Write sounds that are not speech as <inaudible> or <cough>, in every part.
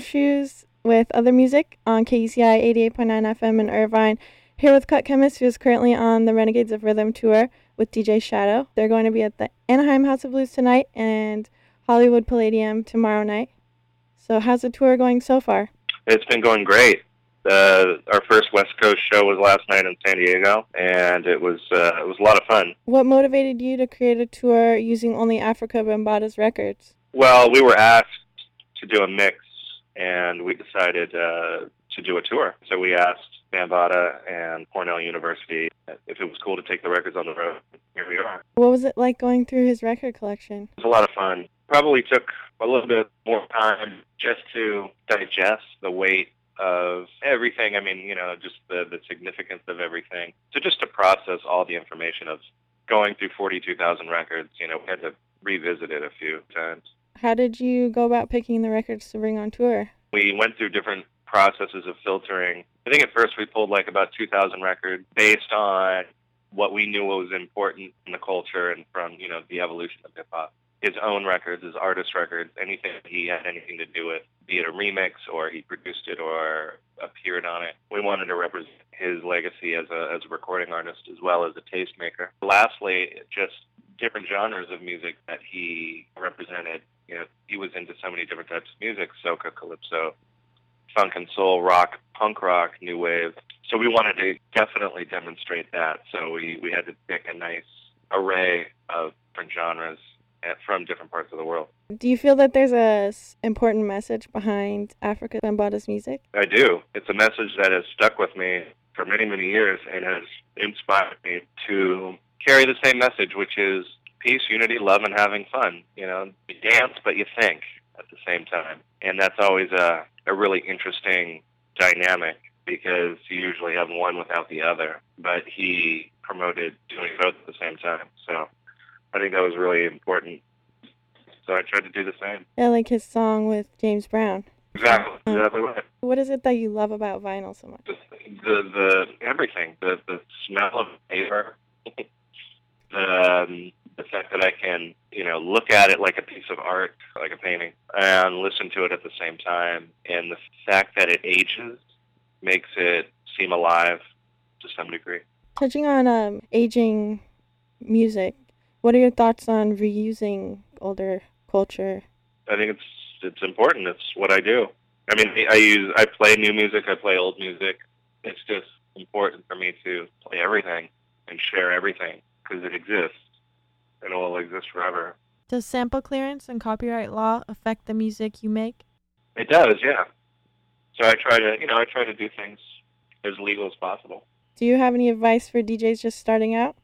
Shoes with Other Music on KUCI 88.9 FM in Irvine. Here with Cut Chemist, who is currently on the Renegades of Rhythm tour with DJ Shadow. They're going to be at the Anaheim House of Blues tonight and Hollywood Palladium tomorrow night. So, how's the tour going so far? It's been going great. Uh, our first West Coast show was last night in San Diego, and it was uh, it was a lot of fun. What motivated you to create a tour using only Afrika Bambaataa's records? Well, we were asked to do a mix, and we decided uh, to do a tour. So we asked Bambaataa and Cornell University if it was cool to take the records on the road. Here we are. What was it like going through his record collection? It was a lot of fun. Probably took a little bit more time just to digest the weight of everything. I mean, you know, just the, the significance of everything. So just to process all the information of going through 42,000 records, you know, we had to revisit it a few times. How did you go about picking the records to bring on tour? We went through different processes of filtering. I think at first we pulled like about 2,000 records based on what we knew was important in the culture and from, you know, the evolution of hip hop. His own records, his artist records, anything he had anything to do with, be it a remix or he produced it or appeared on it. We wanted to represent his legacy as a, as a recording artist as well as a tastemaker. Lastly, just different genres of music that he represented. You know, he was into so many different types of music, soca, calypso, funk and soul, rock, punk rock, new wave. So we wanted to definitely demonstrate that. So we, we had to pick a nice array of different genres from different parts of the world. Do you feel that there's a important message behind Afrika Bambaataa's music? I do. It's a message that has stuck with me for many, many years and has inspired me to carry the same message, which is peace, unity, love, and having fun. You know, you dance, but you think at the same time. And that's always a, a really interesting dynamic because you usually have one without the other. But he promoted doing both at the same time. So I think that was really important. So I tried to do the same. Yeah, like his song with James Brown. Exactly, exactly right. What is it that you love about vinyl so much? The the, the everything, the the smell of paper, <laughs> the um, the fact that I can you know look at it like a piece of art, like a painting, and listen to it at the same time, and the fact that it ages makes it seem alive to some degree. Touching on um, aging music, what are your thoughts on reusing older culture? I think it's it's important. It's what I do. I mean, I use I play new music. I play old music. It's just important for me to play everything and share everything because it exists and it will exist forever. Does sample clearance and copyright law affect the music you make? It does, yeah. So I try to, you know, I try to do things as legal as possible. Do you have any advice for DJs just starting out?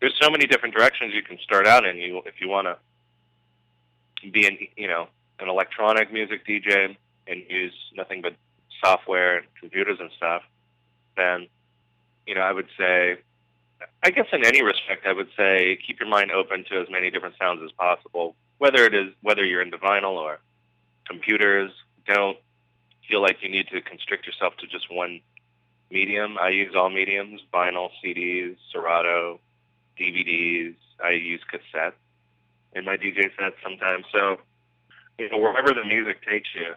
there's so many different directions you can start out in. You if you want to be an you know an electronic music DJ and use nothing but software and computers and stuff, then you know I would say, I guess in any respect, I would say keep your mind open to as many different sounds as possible. Whether it is whether you're into vinyl or computers, don't feel like you need to constrict yourself to just one medium. I use all mediums: vinyl, CDs, Serato, DVDs. I use cassettes in my DJ sets sometimes. So, you know, wherever the music takes you,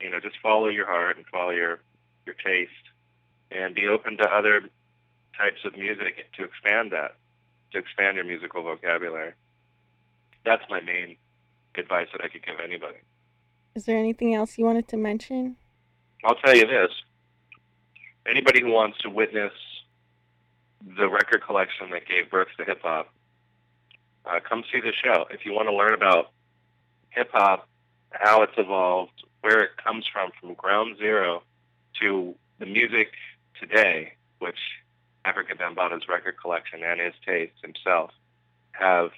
you know, just follow your heart and follow your your taste, and be open to other types of music to expand that, to expand your musical vocabulary. That's my main advice that I could give anybody. Is there anything else you wanted to mention? I'll tell you this. Anybody who wants to witness the record collection that gave birth to hip hop, uh, come see the show. If you want to learn about hip hop, how it's evolved, where it comes from, from ground zero to the music today, which Afrika Bambaataa's record collection and his taste himself have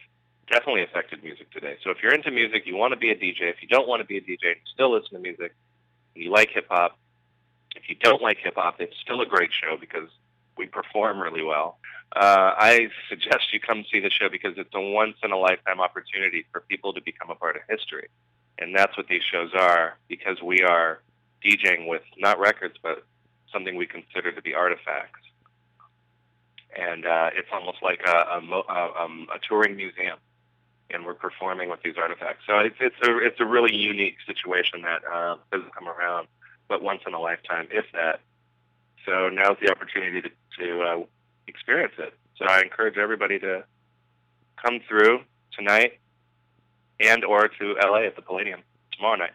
definitely affected music today. So if you're into music, you want to be a DJ. If you don't want to be a DJ, still listen to music. You like hip hop. If you don't like hip hop, it's still a great show because we perform really well. Uh, I <laughs> suggest you come see the show because it's a once in a lifetime opportunity for people to become a part of history. And that's what these shows are because we are DJing with not records, but something we consider to be artifacts. And uh, it's almost like a, a, a, um, a touring museum and we're performing with these artifacts. So it's it's a it's a really unique situation that uh, doesn't come around, but once in a lifetime, if that. So now's the opportunity to to uh, experience it. So I encourage everybody to come through tonight and or to LA at the Palladium tomorrow night.